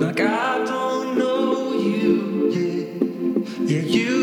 like I don't know you. Yeah, yeah, you.